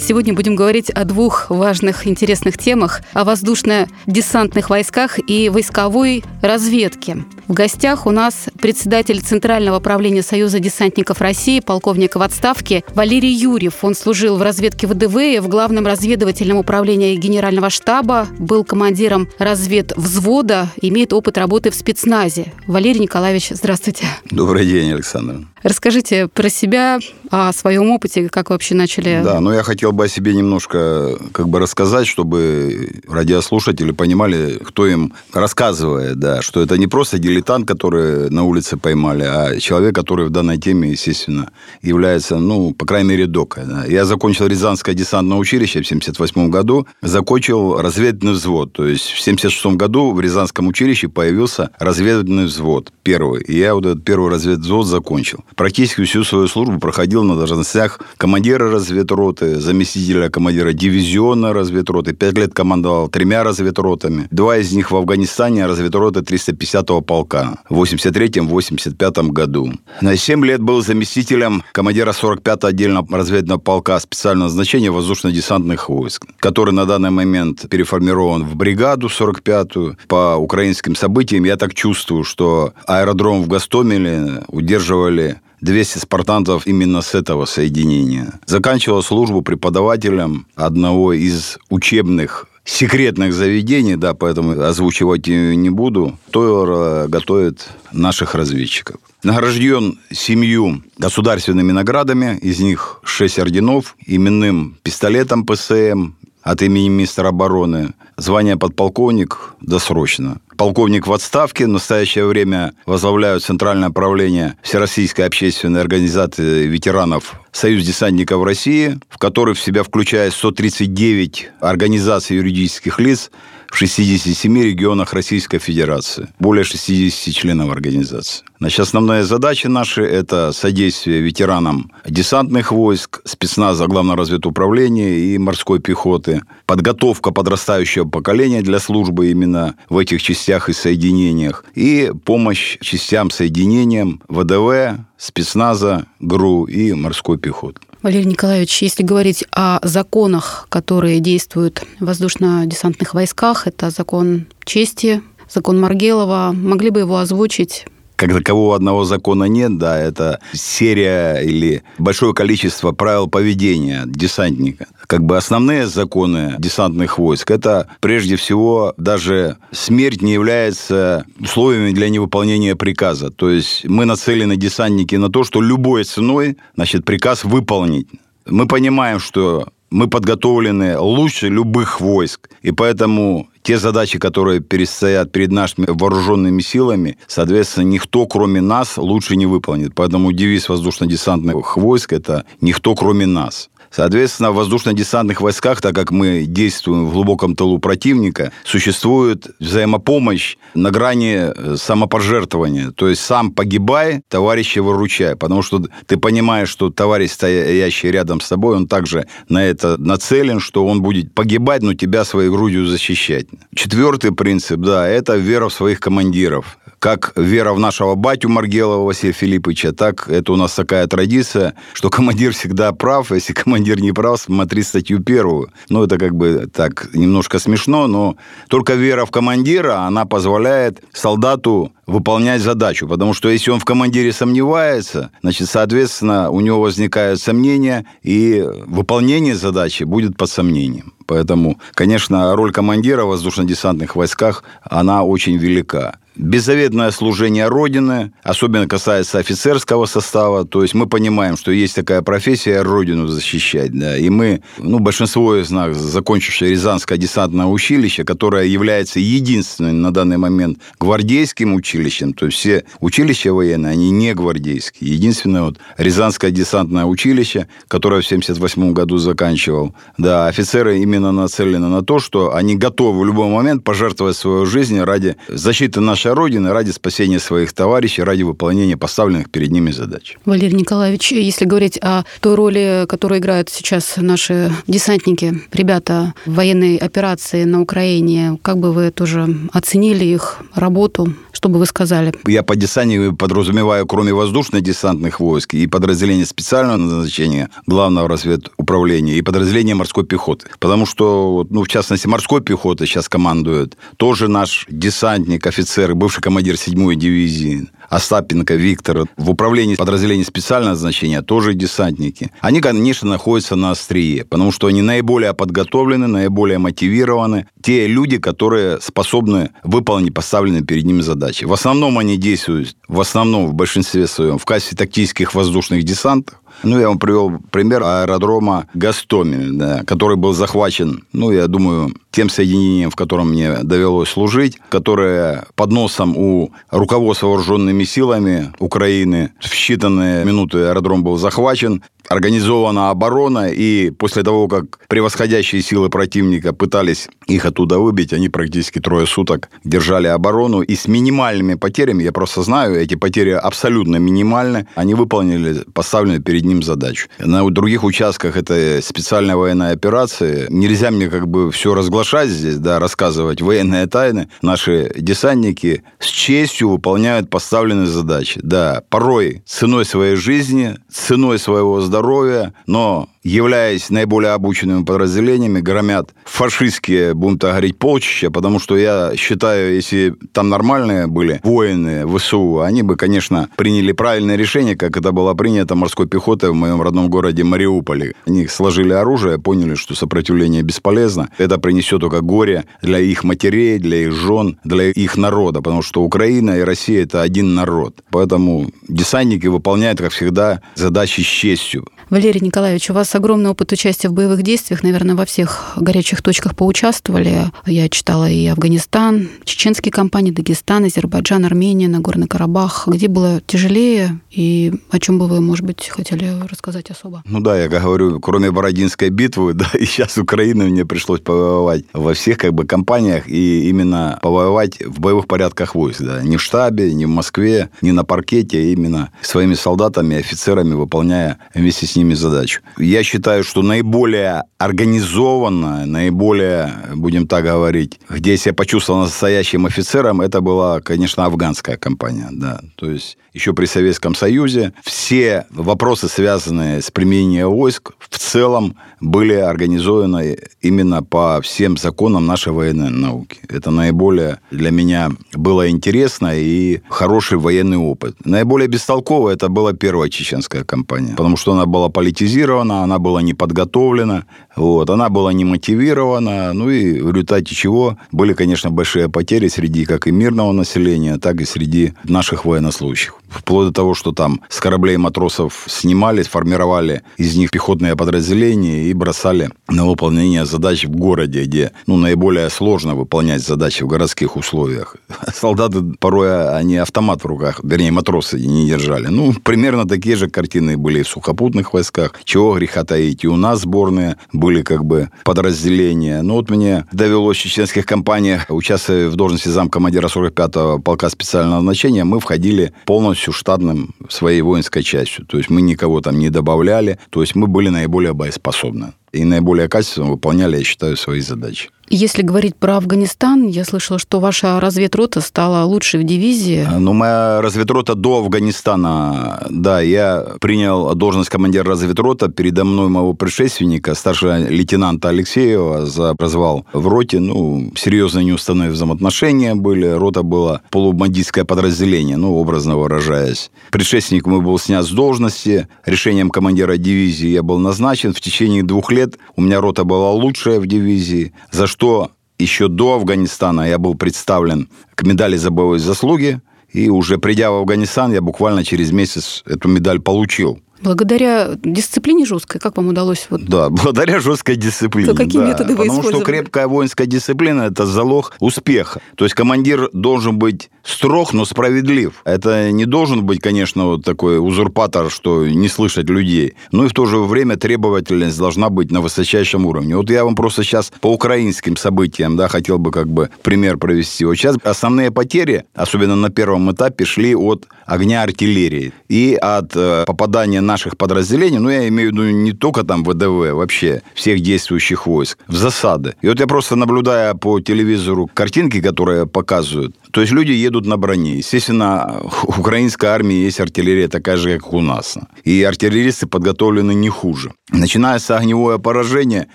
Сегодня будем говорить о двух важных, интересных темах – о воздушно-десантных войсках и войсковой разведке. В гостях у нас председатель Центрального управления Союза десантников России, полковник в отставке Валерий Юрьев. Он служил в разведке ВДВ и в Главном разведывательном управлении Генерального штаба, был командиром разведвзвода, имеет опыт работы в спецназе. Валерий Николаевич, здравствуйте. Добрый день, Александр. Расскажите про себя, о своем опыте, как вообще начали. Да, но я хотел бы о себе немножко как бы рассказать, чтобы радиослушатели понимали, кто им рассказывает, да, что это не просто дилетант, который на улице поймали, а человек, который в данной теме, естественно, является, ну, по крайней мере, докой. Да. Я закончил Рязанское десантное училище в 1978 году, закончил разведывательный взвод. То есть в 1976 году в Рязанском училище появился разведывательный взвод, первый. И я вот этот первый разведвзвод закончил. Практически всю свою службу проходил на должностях командира разведроты, заместителя командира дивизиона разведроты. Пять лет командовал тремя разведротами. Два из них в Афганистане, разведроты 350-го полка в 83-85 году. На 7 лет был заместителем командира 45-го отдельного разведного полка специального назначения воздушно-десантных войск, который на данный момент переформирован в бригаду 45-ю. По украинским событиям я так чувствую, что аэродром в Гастомеле удерживали 200 спартанцев именно с этого соединения. Заканчивал службу преподавателем одного из учебных секретных заведений, да, поэтому озвучивать не буду, то готовит наших разведчиков. Награжден семью государственными наградами, из них шесть орденов, именным пистолетом ПСМ, от имени министра обороны. Звание подполковник досрочно. Полковник в отставке. В настоящее время возглавляю Центральное управление Всероссийской общественной организации ветеранов Союз десантников России, в который в себя включает 139 организаций юридических лиц, в 67 регионах Российской Федерации. Более 60 членов организации. Значит, основная задача наши – это содействие ветеранам десантных войск, спецназа Главного разведуправления и морской пехоты, подготовка подрастающего поколения для службы именно в этих частях и соединениях, и помощь частям соединениям ВДВ, спецназа, ГРУ и морской пехоты. Валерий Николаевич, если говорить о законах, которые действуют в воздушно-десантных войсках, это закон чести, закон Маргелова, могли бы его озвучить? Как такового одного закона нет, да, это серия или большое количество правил поведения десантника. Как бы основные законы десантных войск, это прежде всего даже смерть не является условиями для невыполнения приказа. То есть мы нацелены, десантники, на то, что любой ценой, значит, приказ выполнить. Мы понимаем, что мы подготовлены лучше любых войск. И поэтому те задачи, которые перестоят перед нашими вооруженными силами, соответственно, никто, кроме нас, лучше не выполнит. Поэтому девиз воздушно-десантных войск – это «никто, кроме нас». Соответственно, в воздушно-десантных войсках, так как мы действуем в глубоком тылу противника, существует взаимопомощь на грани э, самопожертвования. То есть сам погибай, товарища выручай. Потому что ты понимаешь, что товарищ, стоящий рядом с тобой, он также на это нацелен, что он будет погибать, но тебя своей грудью защищать. Четвертый принцип, да, это вера в своих командиров как вера в нашего батю Маргелова Василия Филипповича, так это у нас такая традиция, что командир всегда прав, если командир не прав, смотри статью первую. Ну, это как бы так немножко смешно, но только вера в командира, она позволяет солдату выполнять задачу. Потому что если он в командире сомневается, значит, соответственно, у него возникают сомнения, и выполнение задачи будет под сомнением. Поэтому, конечно, роль командира в воздушно-десантных войсках, она очень велика беззаветное служение Родины, особенно касается офицерского состава. То есть мы понимаем, что есть такая профессия Родину защищать. Да, и мы, ну, большинство из нас, закончившие Рязанское десантное училище, которое является единственным на данный момент гвардейским училищем, то есть все училища военные, они не гвардейские. Единственное вот Рязанское десантное училище, которое в 1978 году заканчивал, да, офицеры именно нацелены на то, что они готовы в любой момент пожертвовать свою жизнь ради защиты нашей нашей Родины, ради спасения своих товарищей, ради выполнения поставленных перед ними задач. Валерий Николаевич, если говорить о той роли, которую играют сейчас наши десантники, ребята в военной операции на Украине, как бы вы тоже оценили их работу? Что бы вы сказали? Я по десантнику подразумеваю, кроме воздушно-десантных войск и подразделения специального назначения главного разведуправления и подразделения морской пехоты. Потому что, ну, в частности, морской пехоты сейчас командует тоже наш десантник, офицер, бывший командир 7-й дивизии Остапенко Виктор. В управлении подразделений специального назначения тоже десантники. Они, конечно, находятся на острие, потому что они наиболее подготовлены, наиболее мотивированы. Те люди, которые способны выполнить поставленные перед ними задачи. В основном они действуют, в основном, в большинстве своем, в качестве тактических воздушных десантов. Ну, я вам привел пример аэродрома Гастомель, да, который был захвачен, ну, я думаю, тем соединением, в котором мне довелось служить, которое под носом у руководства вооруженными силами Украины в считанные минуты аэродром был захвачен, организована оборона, и после того, как превосходящие силы противника пытались их оттуда выбить, они практически трое суток держали оборону, и с минимальными потерями, я просто знаю, эти потери абсолютно минимальны, они выполнили поставленную перед ним задачу. На других участках это специальная военная операция. Нельзя мне как бы все разглашать здесь, да, рассказывать военные тайны. Наши десантники с честью выполняют поставленные задачи. Да, порой ценой своей жизни, ценой своего здоровья, здоровья, но являясь наиболее обученными подразделениями, громят фашистские, будем так говорить, полчища, потому что я считаю, если там нормальные были воины ВСУ, они бы, конечно, приняли правильное решение, как это было принято морской пехотой в моем родном городе Мариуполе. Они сложили оружие, поняли, что сопротивление бесполезно. Это принесет только горе для их матерей, для их жен, для их народа, потому что Украина и Россия – это один народ. Поэтому десантники выполняют, как всегда, задачи с честью. Валерий Николаевич, у вас огромный опыт участия в боевых действиях, наверное, во всех горячих точках поучаствовали. Я читала и Афганистан, чеченские компании, Дагестан, Азербайджан, Армения, Нагорный Карабах. Где было тяжелее и о чем бы вы, может быть, хотели рассказать особо? Ну да, я говорю, кроме Бородинской битвы, да, и сейчас Украины мне пришлось повоевать во всех как бы компаниях и именно повоевать в боевых порядках войск, да, не в штабе, не в Москве, не на паркете, а именно своими солдатами, офицерами, выполняя вместе с ними задачу. Я считаю, что наиболее организованно, наиболее, будем так говорить, где я себя почувствовал настоящим офицером, это была, конечно, афганская компания. Да. То есть еще при Советском Союзе все вопросы, связанные с применением войск, в целом были организованы именно по всем законам нашей военной науки. Это наиболее для меня было интересно и хороший военный опыт. Наиболее бестолково это была первая чеченская кампания, потому что она была политизирована, она была не подготовлена, вот, она была не мотивирована, ну и в результате чего были, конечно, большие потери среди как и мирного населения, так и среди наших военнослужащих. Вплоть до того, что там с кораблей матросов снимали, сформировали из них пехотные подразделения и бросали на выполнение задач в городе, где ну, наиболее сложно выполнять задачи в городских условиях. Солдаты порой они автомат в руках, вернее, матросы не держали. Ну, примерно такие же картины были и в сухопутных войсках. Чего греха таить. И у нас сборные были как бы подразделения. Ну, вот мне довелось в чеченских компаниях, участвуя в должности замкомандира 45-го полка специального значения, мы входили полностью штатным своей воинской частью. То есть мы никого там не добавляли. То есть мы были наиболее боеспособны и наиболее качественно выполняли, я считаю, свои задачи. Если говорить про Афганистан, я слышала, что ваша разведрота стала лучшей в дивизии. А, ну, моя разведрота до Афганистана, да, я принял должность командира разведрота. Передо мной моего предшественника, старшего лейтенанта Алексеева, за развал в роте. Ну, серьезно неуставные взаимоотношения были. Рота была полубандитское подразделение, ну, образно выражаясь. Предшественник мой был снят с должности. Решением командира дивизии я был назначен. В течение двух лет у меня рота была лучшая в дивизии, за что еще до Афганистана я был представлен к медали за боевые заслуги, и уже придя в Афганистан, я буквально через месяц эту медаль получил. Благодаря дисциплине жесткой, как вам удалось? Вот... Да, благодаря жесткой дисциплине. То какие да, методы вы Потому что крепкая воинская дисциплина – это залог успеха. То есть командир должен быть строг, но справедлив. Это не должен быть, конечно, вот такой узурпатор, что не слышать людей. Но и в то же время требовательность должна быть на высочайшем уровне. Вот я вам просто сейчас по украинским событиям, да, хотел бы как бы пример провести. Вот сейчас основные потери, особенно на первом этапе, шли от огня артиллерии и от э, попадания наших подразделений, ну, я имею в виду не только там ВДВ, вообще всех действующих войск, в засады. И вот я просто наблюдая по телевизору картинки, которые показывают, то есть люди едут на броне. Естественно, у украинской армии есть артиллерия такая же, как у нас. И артиллеристы подготовлены не хуже. Начинается огневое поражение,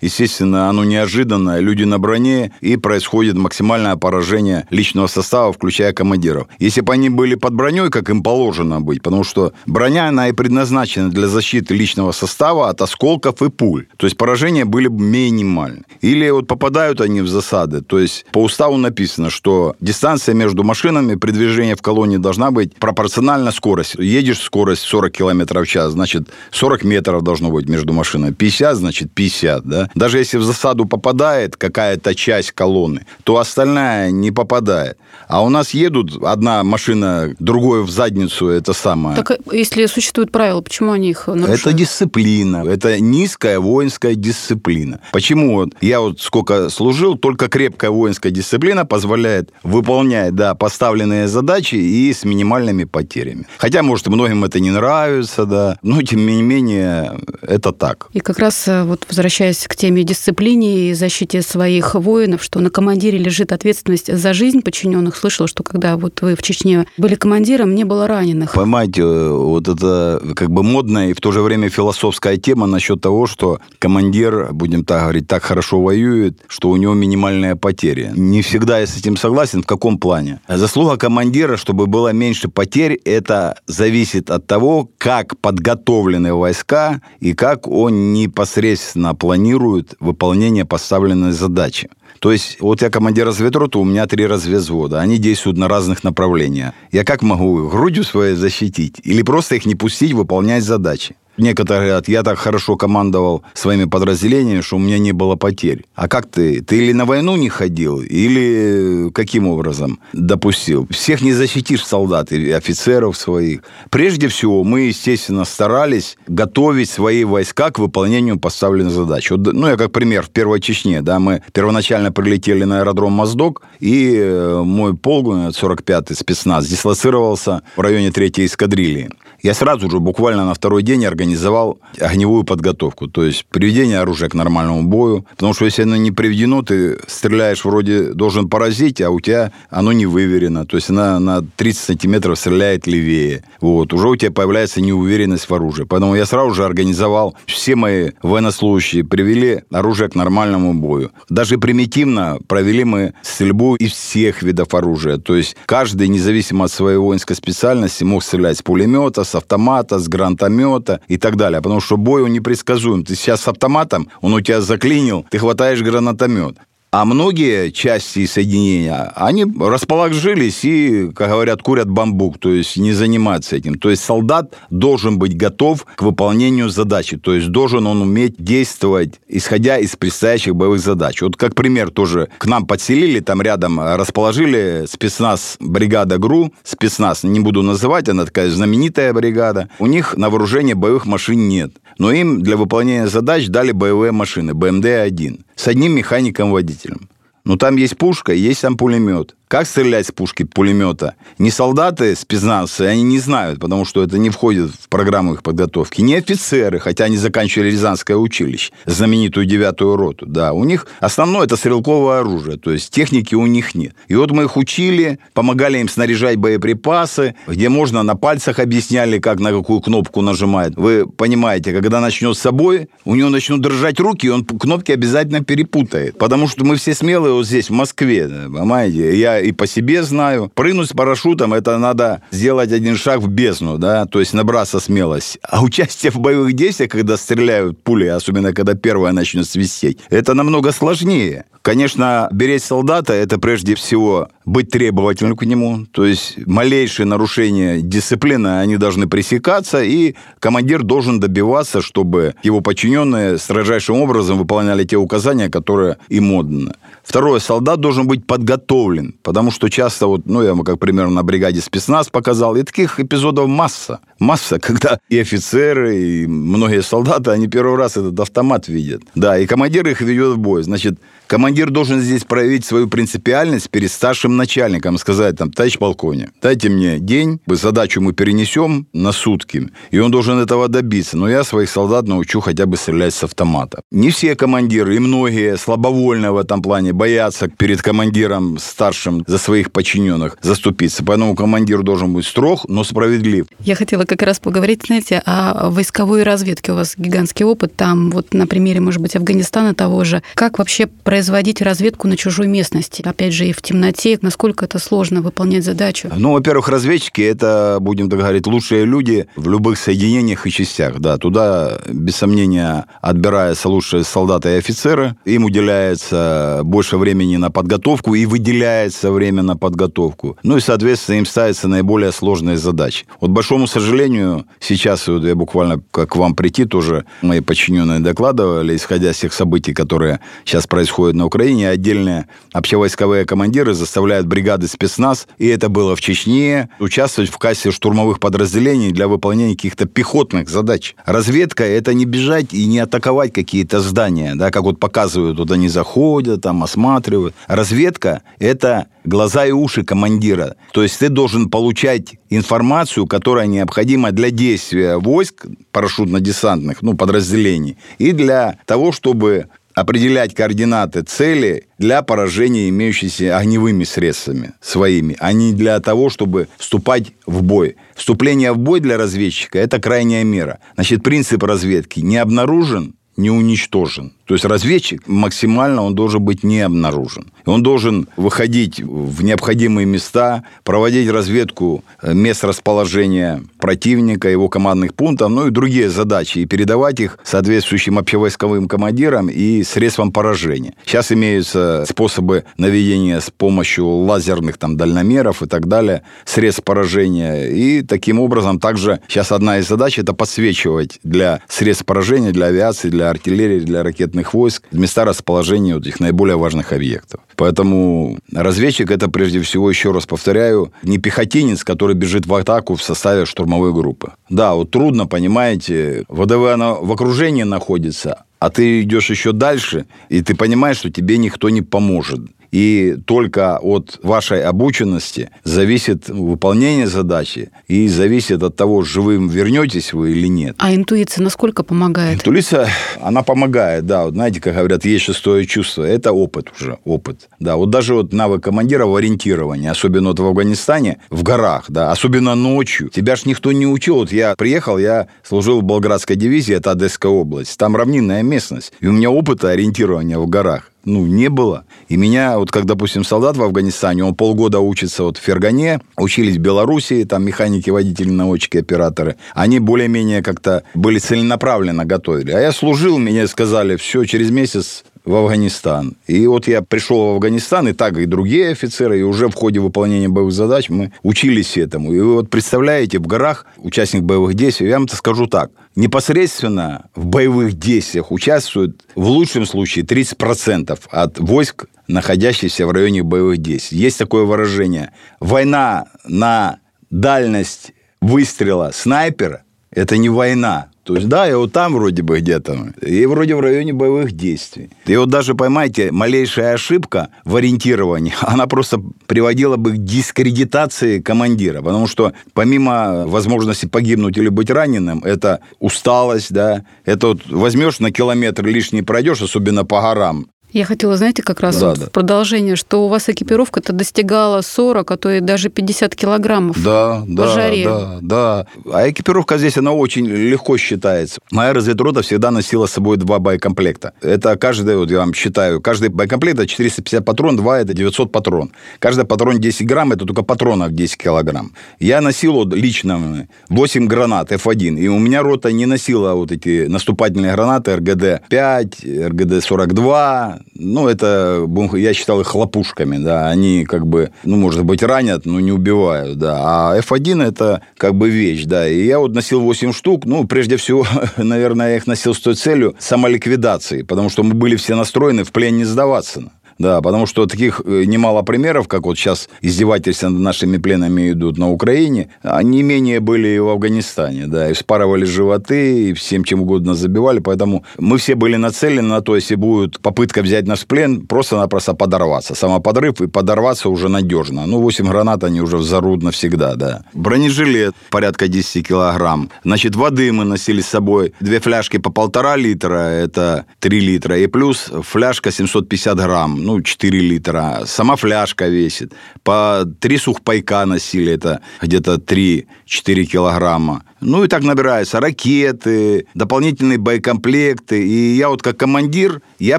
естественно, оно неожиданное, люди на броне, и происходит максимальное поражение личного состава, включая командиров. Если бы они были под броней, как им положено быть, потому что броня, она и предназначена для защиты личного состава от осколков и пуль. То есть поражения были бы минимальны. Или вот попадают они в засады, то есть по уставу написано, что дистанция между машинами при движении в колонии должна быть пропорциональна скорости. Едешь скорость 40 км в час, значит, 40 метров должно быть между машинами. 50, значит, 50, да? Даже если в засаду попадает какая-то часть колонны, то остальная не попадает. А у нас едут одна машина, другой в задницу, это самое. Так если существуют правила, почему они их нарушают? Это дисциплина. Это низкая воинская дисциплина. Почему? Я вот сколько служил, только крепкая воинская дисциплина позволяет выполнять да, поставленные задачи и с минимальными потерями. Хотя, может, многим это не нравится, да, но тем не менее это так. И как раз э, вот возвращаясь к теме дисциплины и защите своих воинов, что на командире лежит ответственность за жизнь подчиненных. Слышала, что когда вот вы в Чечне были командиром, не было раненых. Понимаете, вот это как бы модная и в то же время философская тема насчет того, что командир, будем так говорить, так хорошо воюет, что у него минимальная потеря. Не всегда я с этим согласен. В каком плане? Заслуга командира, чтобы было меньше потерь, это зависит от того, как подготовлены войска и как он непосредственно планирует выполнение поставленной задачи. То есть, вот я командир разведроты, у меня три разведвзвода. Они действуют на разных направлениях. Я как могу грудью своей защитить? Или просто их не пустить выполнять задачи? Некоторые говорят, я так хорошо командовал своими подразделениями, что у меня не было потерь. А как ты? Ты или на войну не ходил, или каким образом допустил? Всех не защитишь солдат и офицеров своих. Прежде всего, мы, естественно, старались готовить свои войска к выполнению поставленных задач. Вот, ну, я как пример, в Первой Чечне, да, мы первоначально прилетели на аэродром Моздок, и э, мой полк, 45-й спецназ, дислоцировался в районе 3-й эскадрильи. Я сразу же, буквально на второй день, организовал огневую подготовку, то есть приведение оружия к нормальному бою, потому что если оно не приведено, ты стреляешь вроде должен поразить, а у тебя оно не выверено, то есть она на 30 сантиметров стреляет левее. Вот, уже у тебя появляется неуверенность в оружии. Поэтому я сразу же организовал, все мои военнослужащие привели оружие к нормальному бою. Даже примитивно провели мы стрельбу из всех видов оружия, то есть каждый, независимо от своей воинской специальности, мог стрелять с пулемета, с автомата, с гранатомета и так далее. Потому что бой, он непредсказуем. Ты сейчас с автоматом, он у тебя заклинил, ты хватаешь гранатомет. А многие части и соединения, они расположились и, как говорят, курят бамбук, то есть не заниматься этим. То есть солдат должен быть готов к выполнению задачи, то есть должен он уметь действовать, исходя из предстоящих боевых задач. Вот как пример тоже к нам подселили, там рядом расположили спецназ бригада ГРУ, спецназ, не буду называть, она такая знаменитая бригада. У них на вооружении боевых машин нет, но им для выполнения задач дали боевые машины, БМД-1, с одним механиком-водителем. Но там есть пушка, есть там пулемет. Как стрелять с пушки пулемета? Не солдаты спецназцы, они не знают, потому что это не входит в программу их подготовки. Не офицеры, хотя они заканчивали Рязанское училище, знаменитую девятую роту. Да, у них основное это стрелковое оружие, то есть техники у них нет. И вот мы их учили, помогали им снаряжать боеприпасы, где можно на пальцах объясняли, как на какую кнопку нажимает. Вы понимаете, когда начнет с собой, у него начнут дрожать руки, и он кнопки обязательно перепутает. Потому что мы все смелые вот здесь, в Москве, понимаете? Я и по себе знаю. Прыгнуть с парашютом, это надо сделать один шаг в бездну, да, то есть набраться смелость. А участие в боевых действиях, когда стреляют пули, особенно когда первая начнет свистеть, это намного сложнее. Конечно, беречь солдата – это прежде всего быть требовательным к нему. То есть малейшие нарушения дисциплины, они должны пресекаться, и командир должен добиваться, чтобы его подчиненные строжайшим образом выполняли те указания, которые им отданы. Второе, солдат должен быть подготовлен, потому что часто, вот, ну, я вам как примерно на бригаде спецназ показал, и таких эпизодов масса. Масса, когда и офицеры, и многие солдаты, они первый раз этот автомат видят. Да, и командир их ведет в бой. Значит, командир должен здесь проявить свою принципиальность перед старшим начальником, сказать там, товарищ полковник, дайте мне день, задачу мы перенесем на сутки, и он должен этого добиться. Но я своих солдат научу хотя бы стрелять с автомата. Не все командиры, и многие слабовольно в этом плане боятся перед командиром старшим за своих подчиненных заступиться. Поэтому командир должен быть строг, но справедлив. Я хотела как раз поговорить, знаете, о войсковой разведке. У вас гигантский опыт там, вот на примере, может быть, Афганистана того же. Как вообще производить разведку на чужой местности? Опять же, и в темноте. Насколько это сложно выполнять задачу? Ну, во-первых, разведчики – это, будем так говорить, лучшие люди в любых соединениях и частях. Да, туда, без сомнения, отбираются лучшие солдаты и офицеры. Им уделяется больше времени на подготовку и выделяется время на подготовку. Ну и, соответственно, им ставятся наиболее сложные задачи. Вот, большому сожалению, сейчас вот я буквально как к вам прийти тоже, мои подчиненные докладывали, исходя из тех событий, которые сейчас происходят на Украине, отдельные общевойсковые командиры заставляют бригады спецназ, и это было в Чечне, участвовать в кассе штурмовых подразделений для выполнения каких-то пехотных задач. Разведка – это не бежать и не атаковать какие-то здания, да, как вот показывают, вот они заходят, там осматривают. Разведка – это глаза и уши командира. То есть ты должен получать информацию, которая необходима для действия войск парашютно-десантных, ну, подразделений, и для того, чтобы определять координаты цели для поражения имеющимися огневыми средствами своими, а не для того, чтобы вступать в бой. Вступление в бой для разведчика – это крайняя мера. Значит, принцип разведки не обнаружен, не уничтожен. То есть разведчик максимально он должен быть не обнаружен. Он должен выходить в необходимые места, проводить разведку э, мест расположения противника, его командных пунктов, ну и другие задачи, и передавать их соответствующим общевойсковым командирам и средствам поражения. Сейчас имеются способы наведения с помощью лазерных там, дальномеров и так далее, средств поражения. И таким образом также сейчас одна из задач – это подсвечивать для средств поражения, для авиации, для артиллерии, для ракетных сухопутных войск, места расположения вот этих наиболее важных объектов. Поэтому разведчик это прежде всего, еще раз повторяю, не пехотинец, который бежит в атаку в составе штурмовой группы. Да, вот трудно, понимаете, ВДВ она в окружении находится, а ты идешь еще дальше, и ты понимаешь, что тебе никто не поможет. И только от вашей обученности зависит выполнение задачи и зависит от того, живым вернетесь вы или нет. А интуиция насколько помогает? Интуиция, она помогает, да. Вот знаете, как говорят, есть шестое чувство. Это опыт уже, опыт. Да, вот даже вот навык командира в ориентировании, особенно вот в Афганистане, в горах, да, особенно ночью. Тебя ж никто не учил. Вот я приехал, я служил в Болградской дивизии, это Одесская область. Там равнинная местность. И у меня опыта ориентирования в горах ну, не было. И меня, вот как, допустим, солдат в Афганистане, он полгода учится вот в Фергане, учились в Белоруссии, там механики, водители, наводчики, операторы. Они более-менее как-то были целенаправленно готовили. А я служил, мне сказали, все, через месяц в Афганистан. И вот я пришел в Афганистан, и так и другие офицеры, и уже в ходе выполнения боевых задач мы учились этому. И вы вот представляете, в горах участник боевых действий, я вам это скажу так, непосредственно в боевых действиях участвуют в лучшем случае 30% от войск, находящихся в районе боевых действий. Есть такое выражение. Война на дальность выстрела снайпера – это не война, то есть, да, вот там вроде бы где-то, и вроде в районе боевых действий. И вот даже, поймайте, малейшая ошибка в ориентировании, она просто приводила бы к дискредитации командира, потому что помимо возможности погибнуть или быть раненым, это усталость, да, это вот возьмешь на километр лишний пройдешь, особенно по горам, я хотела, знаете, как раз да, вот да. в продолжение, что у вас экипировка-то достигала 40, а то и даже 50 килограммов да, по да, жаре. Да, да. А экипировка здесь, она очень легко считается. Моя разведрота всегда носила с собой два боекомплекта. Это каждый, вот я вам считаю, каждый боекомплект это 450 патрон, два это 900 патрон. Каждый патрон 10 грамм, это только патронов 10 килограмм. Я носил лично 8 гранат F1, и у меня рота не носила вот эти наступательные гранаты РГД-5, РГД-42, ну, это, я считал их хлопушками, да, они как бы, ну, может быть, ранят, но не убивают, да. А F1 это как бы вещь, да. И я вот носил 8 штук, ну, прежде всего, наверное, я их носил с той целью самоликвидации, потому что мы были все настроены в плен не сдаваться. Да, потому что таких э, немало примеров, как вот сейчас издевательства над нашими пленами идут на Украине, они менее были и в Афганистане, да, и спарывали животы, и всем чем угодно забивали, поэтому мы все были нацелены на то, если будет попытка взять наш плен, просто-напросто подорваться. Самоподрыв и подорваться уже надежно. Ну, 8 гранат они уже взорвут навсегда, да. Бронежилет порядка 10 килограмм. Значит, воды мы носили с собой. Две фляжки по полтора литра, это 3 литра, и плюс фляжка 750 грамм ну, 4 литра. Сама фляжка весит. По 3 сухпайка носили, это где-то 3-4 килограмма. Ну и так набираются ракеты, дополнительные боекомплекты. И я вот как командир, я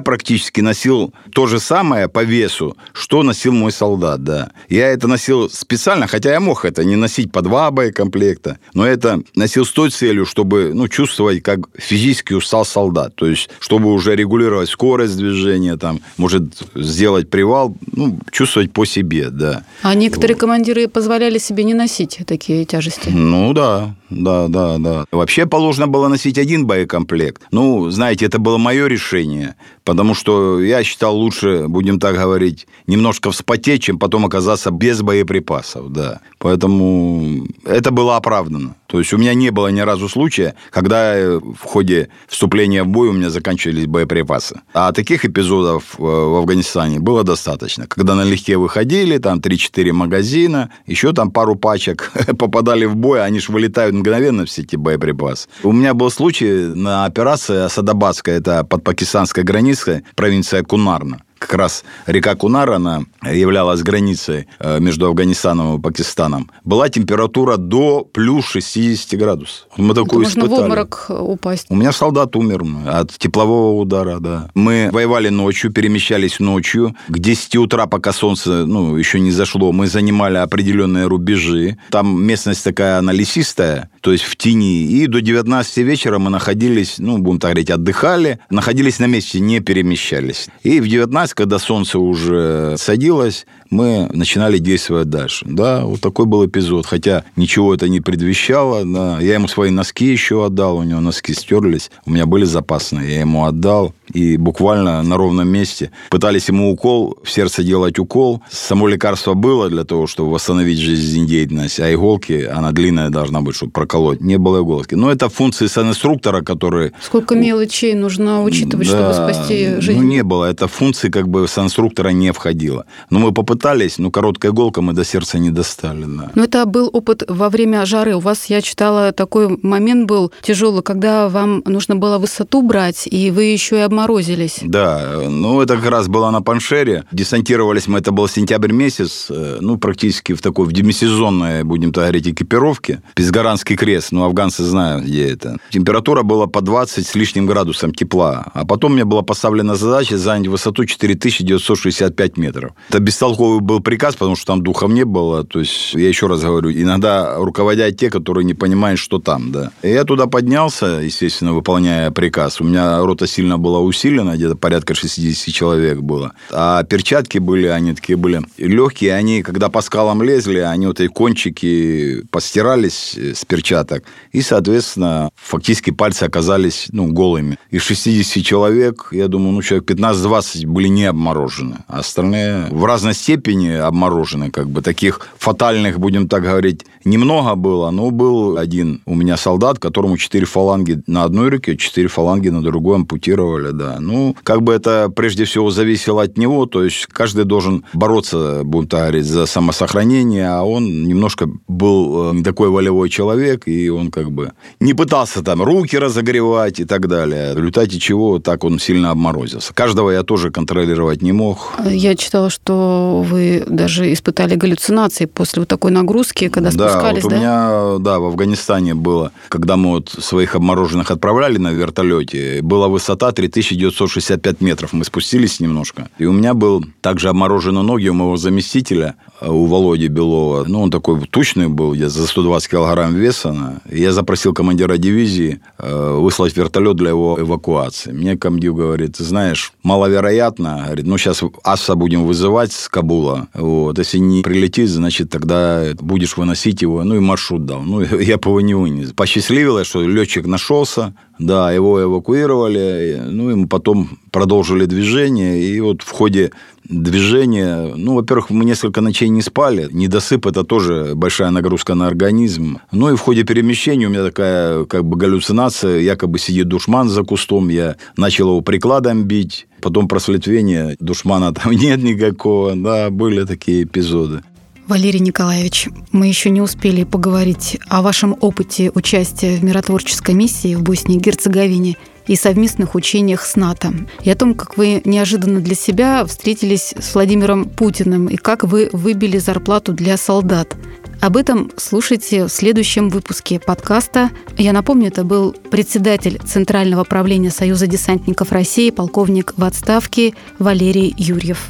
практически носил то же самое по весу, что носил мой солдат, да. Я это носил специально, хотя я мог это не носить по два боекомплекта, но это носил с той целью, чтобы ну, чувствовать, как физически устал солдат. То есть, чтобы уже регулировать скорость движения, там, может сделать привал, ну, чувствовать по себе, да. А некоторые вот. командиры позволяли себе не носить такие тяжести? Ну да, да, да, да. Вообще положено было носить один боекомплект. Ну, знаете, это было мое решение, потому что я считал лучше, будем так говорить, немножко вспотеть, чем потом оказаться без боеприпасов, да. Поэтому это было оправдано. То есть у меня не было ни разу случая, когда в ходе вступления в бой у меня заканчивались боеприпасы. А таких эпизодов э, в Афганистане было достаточно. Когда налегке выходили, там 3-4 магазина, еще там пару пачек попадали в бой, они же вылетают мгновенно все эти боеприпасы. У меня был случай на операции Асадабадская, это под пакистанской границей, провинция Кунарна как раз река Кунар, она являлась границей э, между Афганистаном и Пакистаном, была температура до плюс 60 градусов. Мы такое испытали. Можно в обморок упасть. У меня солдат умер от теплового удара, да. Мы воевали ночью, перемещались ночью. К 10 утра, пока солнце ну, еще не зашло, мы занимали определенные рубежи. Там местность такая, она лесистая, то есть в тени. И до 19 вечера мы находились, ну, будем так говорить, отдыхали, находились на месте, не перемещались. И в 19 когда солнце уже садилось, мы начинали действовать дальше. Да, вот такой был эпизод. Хотя ничего это не предвещало. Да. Я ему свои носки еще отдал, у него носки стерлись. У меня были запасные, я ему отдал. И буквально на ровном месте пытались ему укол, в сердце делать укол. Само лекарство было для того, чтобы восстановить жизнедеятельность, а иголки, она длинная должна быть, чтобы проколоть. Не было иголки. Но это функции санинструктора, которые... Сколько мелочей нужно учитывать, да, чтобы спасти жизнь? Ну, не было. Это функции как бы санинструктора не входило. Но мы попытались пытались, но короткая иголка мы до сердца не достали. Да. Но это был опыт во время жары. У вас, я читала, такой момент был тяжелый, когда вам нужно было высоту брать, и вы еще и обморозились. Да, ну это как раз было на Паншере. Десантировались мы, это был сентябрь месяц, э, ну практически в такой, в демисезонной, будем так говорить, экипировке. Пизгаранский крест, ну афганцы знают, где это. Температура была по 20 с лишним градусом тепла. А потом мне была поставлена задача занять высоту 4965 метров. Это бестолковый был приказ, потому что там духов не было. То есть, я еще раз говорю, иногда руководят те, которые не понимают, что там, да. И я туда поднялся, естественно, выполняя приказ. У меня рота сильно была усилена, где-то порядка 60 человек было. А перчатки были, они такие были легкие. Они, когда по скалам лезли, они вот эти кончики постирались с перчаток. И, соответственно, фактически пальцы оказались, ну, голыми. Из 60 человек, я думаю, ну, человек 15-20 были не обморожены. А остальные в разной степени обморожены, как бы таких фатальных, будем так говорить, немного было, но был один у меня солдат, которому четыре фаланги на одной руке, четыре фаланги на другой ампутировали, да. Ну, как бы это прежде всего зависело от него, то есть каждый должен бороться, будем говорить, за самосохранение, а он немножко был э, не такой волевой человек, и он как бы не пытался там руки разогревать и так далее. В результате чего так он сильно обморозился. Каждого я тоже контролировать не мог. Я читала, что вы даже испытали галлюцинации после вот такой нагрузки, когда да, спускались, вот да? у меня, да, в Афганистане было, когда мы вот своих обмороженных отправляли на вертолете, была высота 3000 2965 метров мы спустились немножко. И у меня был также обморожены ноги у моего заместителя, э, у Володи Белова. Ну, он такой тучный был, я за 120 килограмм веса. Я запросил командира дивизии э, выслать вертолет для его эвакуации. Мне комдив говорит, знаешь, маловероятно. Говорит, ну, сейчас АСА будем вызывать с Кабула. Вот. Если не прилетит, значит, тогда будешь выносить его. Ну, и маршрут дал. Ну, я бы его не вынес. Посчастливилось, что летчик нашелся. Да, его эвакуировали, ну, и мы потом продолжили движение, и вот в ходе движения, ну, во-первых, мы несколько ночей не спали, недосып – это тоже большая нагрузка на организм, ну, и в ходе перемещения у меня такая, как бы, галлюцинация, якобы сидит душман за кустом, я начал его прикладом бить, потом просветление, душмана там нет никакого, да, были такие эпизоды. Валерий Николаевич, мы еще не успели поговорить о вашем опыте участия в миротворческой миссии в Боснии и Герцеговине и совместных учениях с НАТО, и о том, как вы неожиданно для себя встретились с Владимиром Путиным и как вы выбили зарплату для солдат. Об этом слушайте в следующем выпуске подкаста. Я напомню, это был председатель Центрального правления Союза десантников России, полковник в отставке Валерий Юрьев.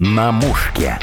На мушке.